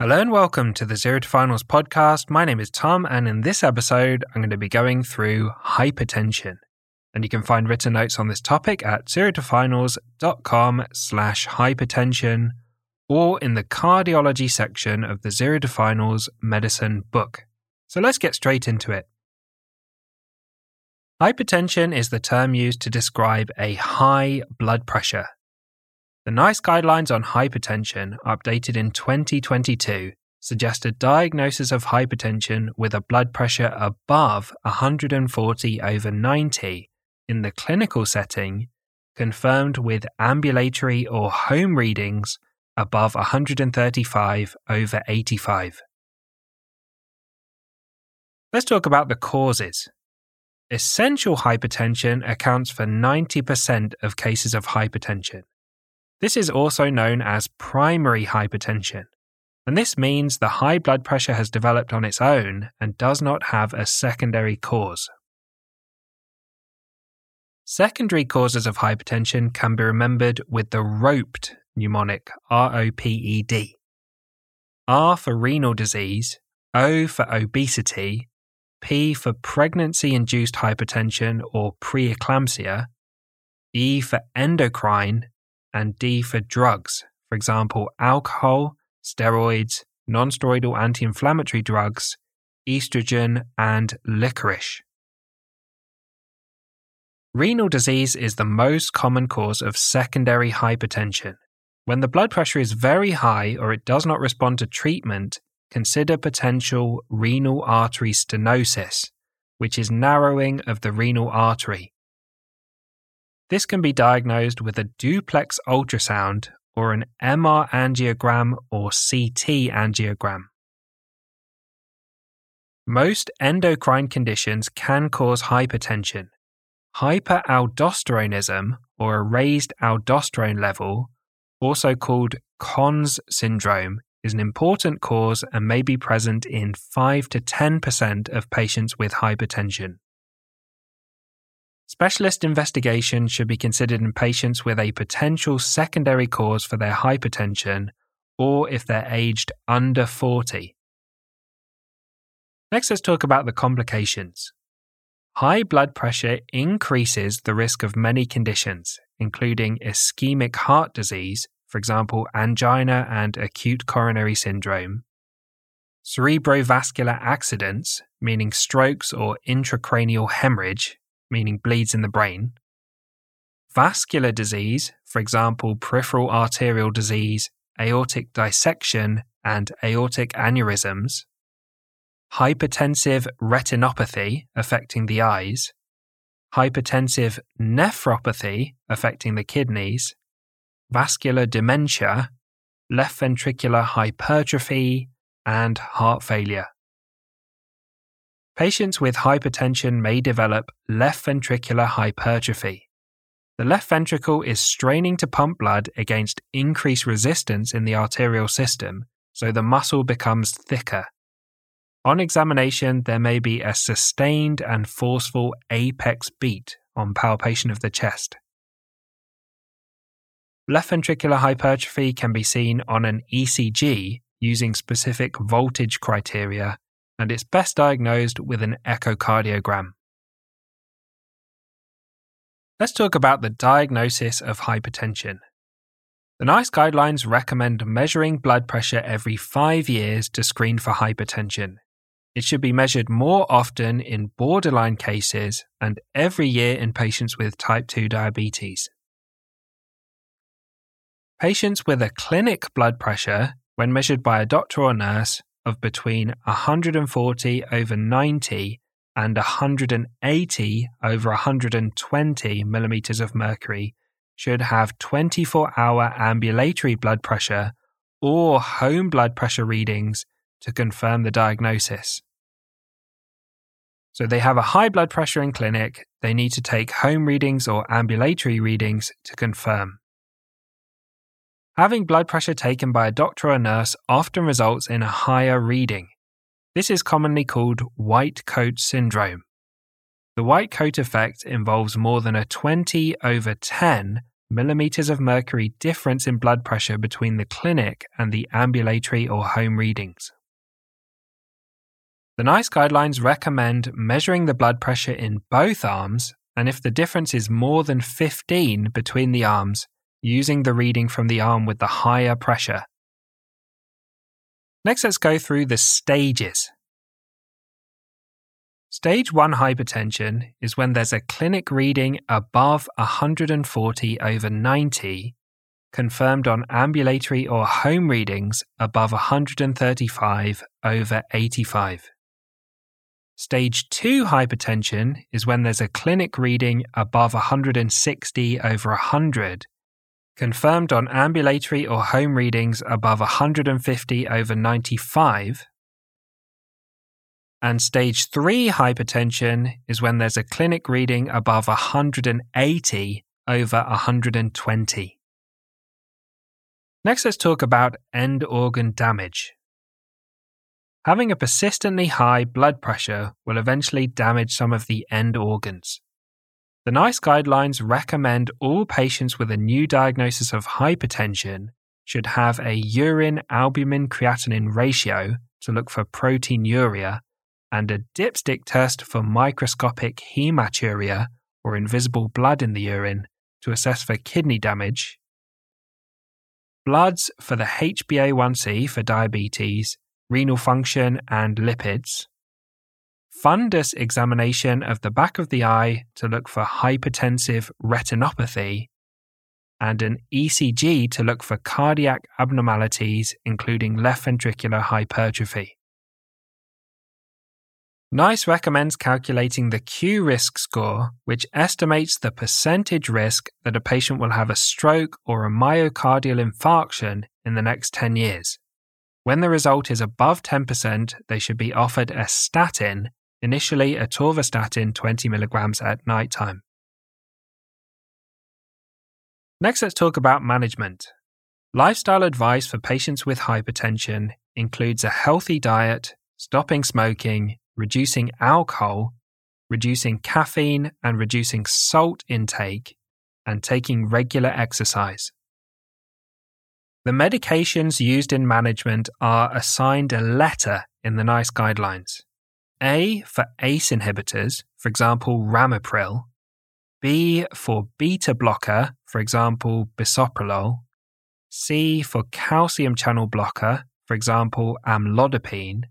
Hello and welcome to the Zero to Finals podcast. My name is Tom, and in this episode, I'm going to be going through hypertension. And you can find written notes on this topic at zerotofinals.com slash hypertension or in the cardiology section of the Zero to Finals medicine book. So let's get straight into it. Hypertension is the term used to describe a high blood pressure the NICE guidelines on hypertension, updated in 2022, suggest a diagnosis of hypertension with a blood pressure above 140 over 90 in the clinical setting, confirmed with ambulatory or home readings above 135 over 85. Let's talk about the causes. Essential hypertension accounts for 90% of cases of hypertension. This is also known as primary hypertension, and this means the high blood pressure has developed on its own and does not have a secondary cause. Secondary causes of hypertension can be remembered with the roped mnemonic R O P E D. R for renal disease, O for obesity, P for pregnancy induced hypertension or preeclampsia, E for endocrine, and D for drugs, for example, alcohol, steroids, nonsteroidal anti inflammatory drugs, estrogen, and licorice. Renal disease is the most common cause of secondary hypertension. When the blood pressure is very high or it does not respond to treatment, consider potential renal artery stenosis, which is narrowing of the renal artery. This can be diagnosed with a duplex ultrasound or an MR angiogram or CT angiogram. Most endocrine conditions can cause hypertension. Hyperaldosteronism, or a raised aldosterone level, also called Conn's syndrome, is an important cause and may be present in 5 to 10% of patients with hypertension. Specialist investigation should be considered in patients with a potential secondary cause for their hypertension or if they're aged under 40. Next, let's talk about the complications. High blood pressure increases the risk of many conditions, including ischemic heart disease, for example, angina and acute coronary syndrome, cerebrovascular accidents, meaning strokes or intracranial hemorrhage, meaning bleeds in the brain, vascular disease, for example, peripheral arterial disease, aortic dissection, and aortic aneurysms, hypertensive retinopathy affecting the eyes, hypertensive nephropathy affecting the kidneys, vascular dementia, left ventricular hypertrophy, and heart failure. Patients with hypertension may develop left ventricular hypertrophy. The left ventricle is straining to pump blood against increased resistance in the arterial system, so the muscle becomes thicker. On examination, there may be a sustained and forceful apex beat on palpation of the chest. Left ventricular hypertrophy can be seen on an ECG using specific voltage criteria and it's best diagnosed with an echocardiogram. Let's talk about the diagnosis of hypertension. The NICE guidelines recommend measuring blood pressure every five years to screen for hypertension. It should be measured more often in borderline cases and every year in patients with type 2 diabetes. Patients with a clinic blood pressure, when measured by a doctor or nurse, of between 140 over 90 and 180 over 120 millimeters of mercury should have 24 hour ambulatory blood pressure or home blood pressure readings to confirm the diagnosis. So they have a high blood pressure in clinic, they need to take home readings or ambulatory readings to confirm. Having blood pressure taken by a doctor or nurse often results in a higher reading. This is commonly called white coat syndrome. The white coat effect involves more than a 20 over 10 millimeters of mercury difference in blood pressure between the clinic and the ambulatory or home readings. The NICE guidelines recommend measuring the blood pressure in both arms, and if the difference is more than 15 between the arms, using the reading from the arm with the higher pressure. Next, let's go through the stages. Stage 1 hypertension is when there's a clinic reading above 140 over 90, confirmed on ambulatory or home readings above 135 over 85. Stage 2 hypertension is when there's a clinic reading above 160 over 100, confirmed on ambulatory or home readings above 150 over 95. And stage 3 hypertension is when there's a clinic reading above 180 over 120. Next, let's talk about end organ damage. Having a persistently high blood pressure will eventually damage some of the end organs. The NICE guidelines recommend all patients with a new diagnosis of hypertension should have a urine albumin creatinine ratio to look for proteinuria and a dipstick test for microscopic hematuria or invisible blood in the urine to assess for kidney damage, bloods for the HbA1c for diabetes renal function, and lipids. Fundus examination of the back of the eye to look for hypertensive retinopathy, and an ECG to look for cardiac abnormalities, including left ventricular hypertrophy. NICE recommends calculating the QRISK score, which estimates the percentage risk that a patient will have a stroke or a myocardial infarction in the next 10 years. When the result is above 10%, they should be offered a statin, initially atorvastatin 20 mg at night time. Next, let's talk about management. Lifestyle advice for patients with hypertension includes a healthy diet, stopping smoking, reducing alcohol, reducing caffeine and reducing salt intake, and taking regular exercise. The medications used in management are assigned a letter in the NICE guidelines. A for ACE inhibitors, for example, ramipril. B for beta blocker, for example, bisoprolol. C for calcium channel blocker, for example, amlodipine.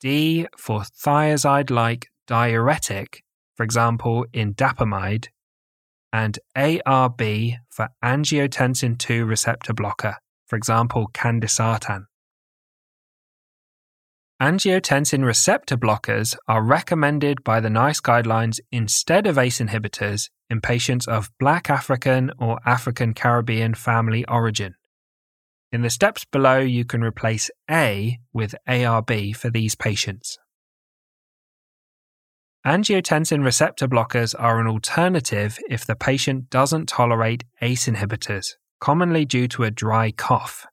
D for thiazide like diuretic, for example, indapamide and ARB for angiotensin II receptor blocker, for example, candesartan. Angiotensin receptor blockers are recommended by the NICE guidelines instead of ACE inhibitors in patients of Black African or African Caribbean family origin. In the steps below, you can replace A with ARB for these patients. Angiotensin receptor blockers are an alternative if the patient doesn't tolerate ACE inhibitors, commonly due to a dry cough.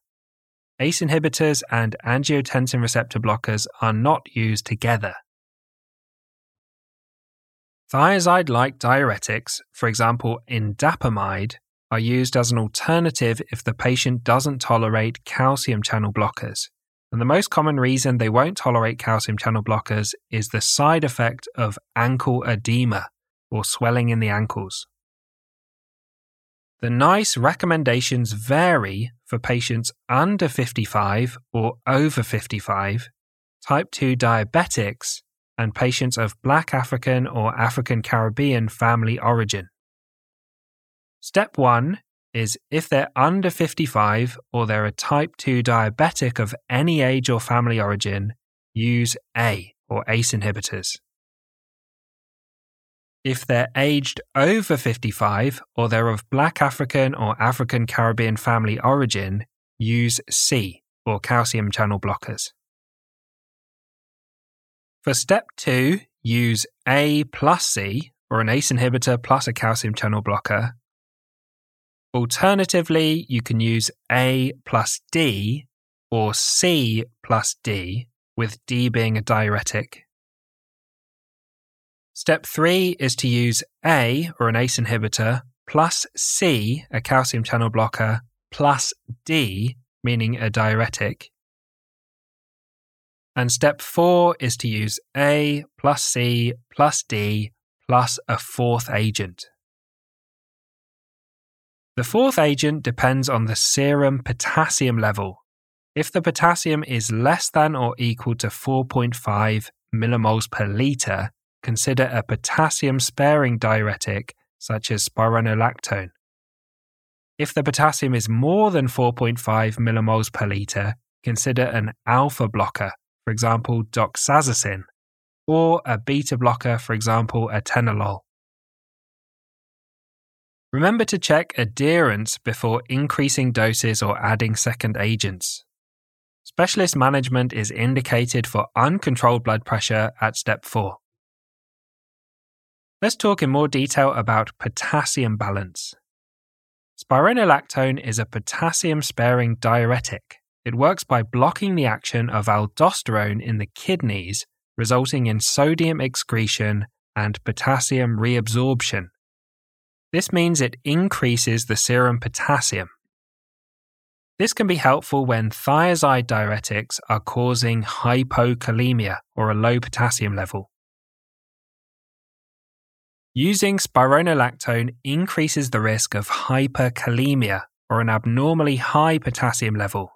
ACE inhibitors and angiotensin receptor blockers are not used together. Thiazide like diuretics, for example, indapamide, are used as an alternative if the patient doesn't tolerate calcium channel blockers. And the most common reason they won't tolerate calcium channel blockers is the side effect of ankle edema or swelling in the ankles. The NICE recommendations vary for patients under 55 or over 55, type 2 diabetics, and patients of Black African or African Caribbean family origin. Step 1 is if they're under 55 or they're a type 2 diabetic of any age or family origin, use A or ACE inhibitors. If they're aged over 55 or they're of Black African or African Caribbean family origin, use C or calcium channel blockers. For step 2, use A plus C or an ACE inhibitor plus a calcium channel blocker Alternatively, you can use A plus D or C plus D, with D being a diuretic. Step 3 is to use A or an ACE inhibitor plus C, a calcium channel blocker, plus D, meaning a diuretic. And step four is to use A plus C plus D plus a fourth agent. The fourth agent depends on the serum potassium level. If the potassium is less than or equal to 4.5 millimoles per litre, consider a potassium sparing diuretic such as spironolactone. If the potassium is more than 4.5 millimoles per litre, consider an alpha blocker, for example, doxazosin, or a beta blocker, for example, atenolol. Remember to check adherence before increasing doses or adding second agents. Specialist management is indicated for uncontrolled blood pressure at step 4. Let's talk in more detail about potassium balance. Spironolactone is a potassium sparing diuretic. It works by blocking the action of aldosterone in the kidneys, resulting in sodium excretion and potassium reabsorption. This means it increases the serum potassium. This can be helpful when thiazide diuretics are causing hypokalemia or a low potassium level. Using spironolactone increases the risk of hyperkalemia or an abnormally high potassium level.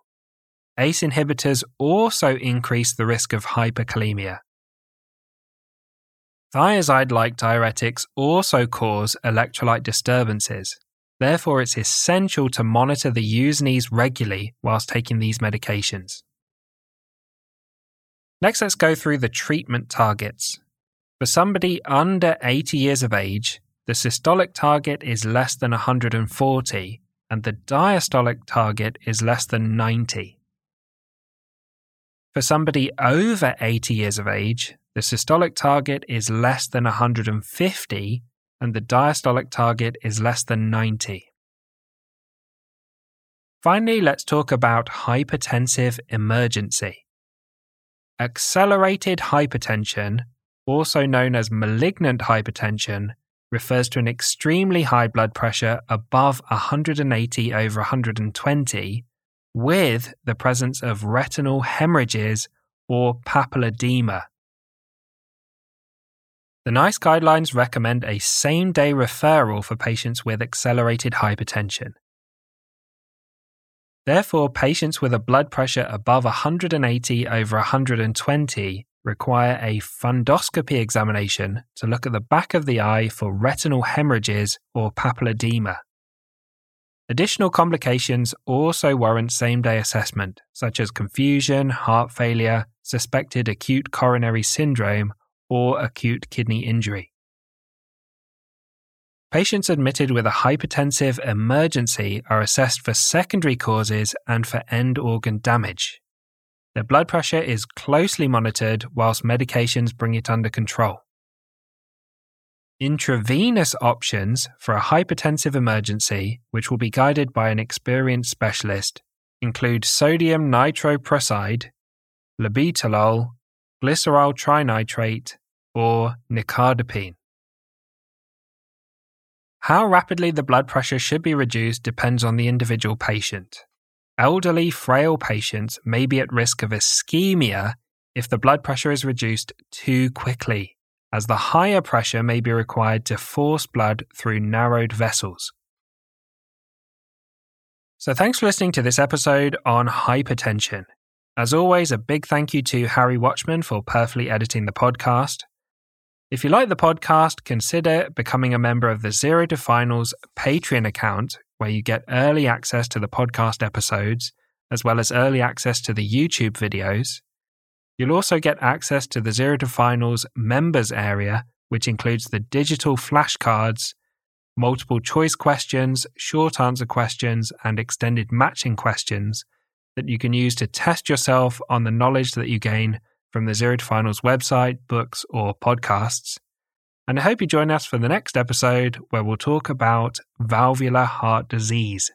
ACE inhibitors also increase the risk of hyperkalemia. Thiazide like diuretics also cause electrolyte disturbances. Therefore, it's essential to monitor the U&Es regularly whilst taking these medications. Next, let's go through the treatment targets. For somebody under 80 years of age, the systolic target is less than 140 and the diastolic target is less than 90. For somebody over 80 years of age, the systolic target is less than 150 and the diastolic target is less than 90. Finally, let's talk about hypertensive emergency. Accelerated hypertension also known as malignant hypertension, refers to an extremely high blood pressure above 180 over 120 with the presence of retinal hemorrhages or papilledema. The NICE guidelines recommend a same day referral for patients with accelerated hypertension. Therefore, patients with a blood pressure above 180 over 120 require a fundoscopy examination to look at the back of the eye for retinal hemorrhages or papilledema. Additional complications also warrant same day assessment, such as confusion, heart failure, suspected acute coronary syndrome, or acute kidney injury. Patients admitted with a hypertensive emergency are assessed for secondary causes and for end organ damage. Their blood pressure is closely monitored whilst medications bring it under control. Intravenous options for a hypertensive emergency, which will be guided by an experienced specialist, include sodium nitroprusside, labetalol, glyceryl trinitrate, or nicardipine. How rapidly the blood pressure should be reduced depends on the individual patient. Elderly, frail patients may be at risk of ischemia if the blood pressure is reduced too quickly, as the higher pressure may be required to force blood through narrowed vessels. So, thanks for listening to this episode on hypertension. As always, a big thank you to Harry Watchman for perfectly editing the podcast. If you like the podcast, consider becoming a member of the Zero to Finals Patreon account, where you get early access to the podcast episodes, as well as early access to the YouTube videos. You'll also get access to the Zero to Finals members area, which includes the digital flashcards, multiple choice questions, short answer questions, and extended matching questions that you can use to test yourself on the knowledge that you gain from the Zero to Finals website, books, or podcasts. And I hope you join us for the next episode where we'll talk about valvular heart disease.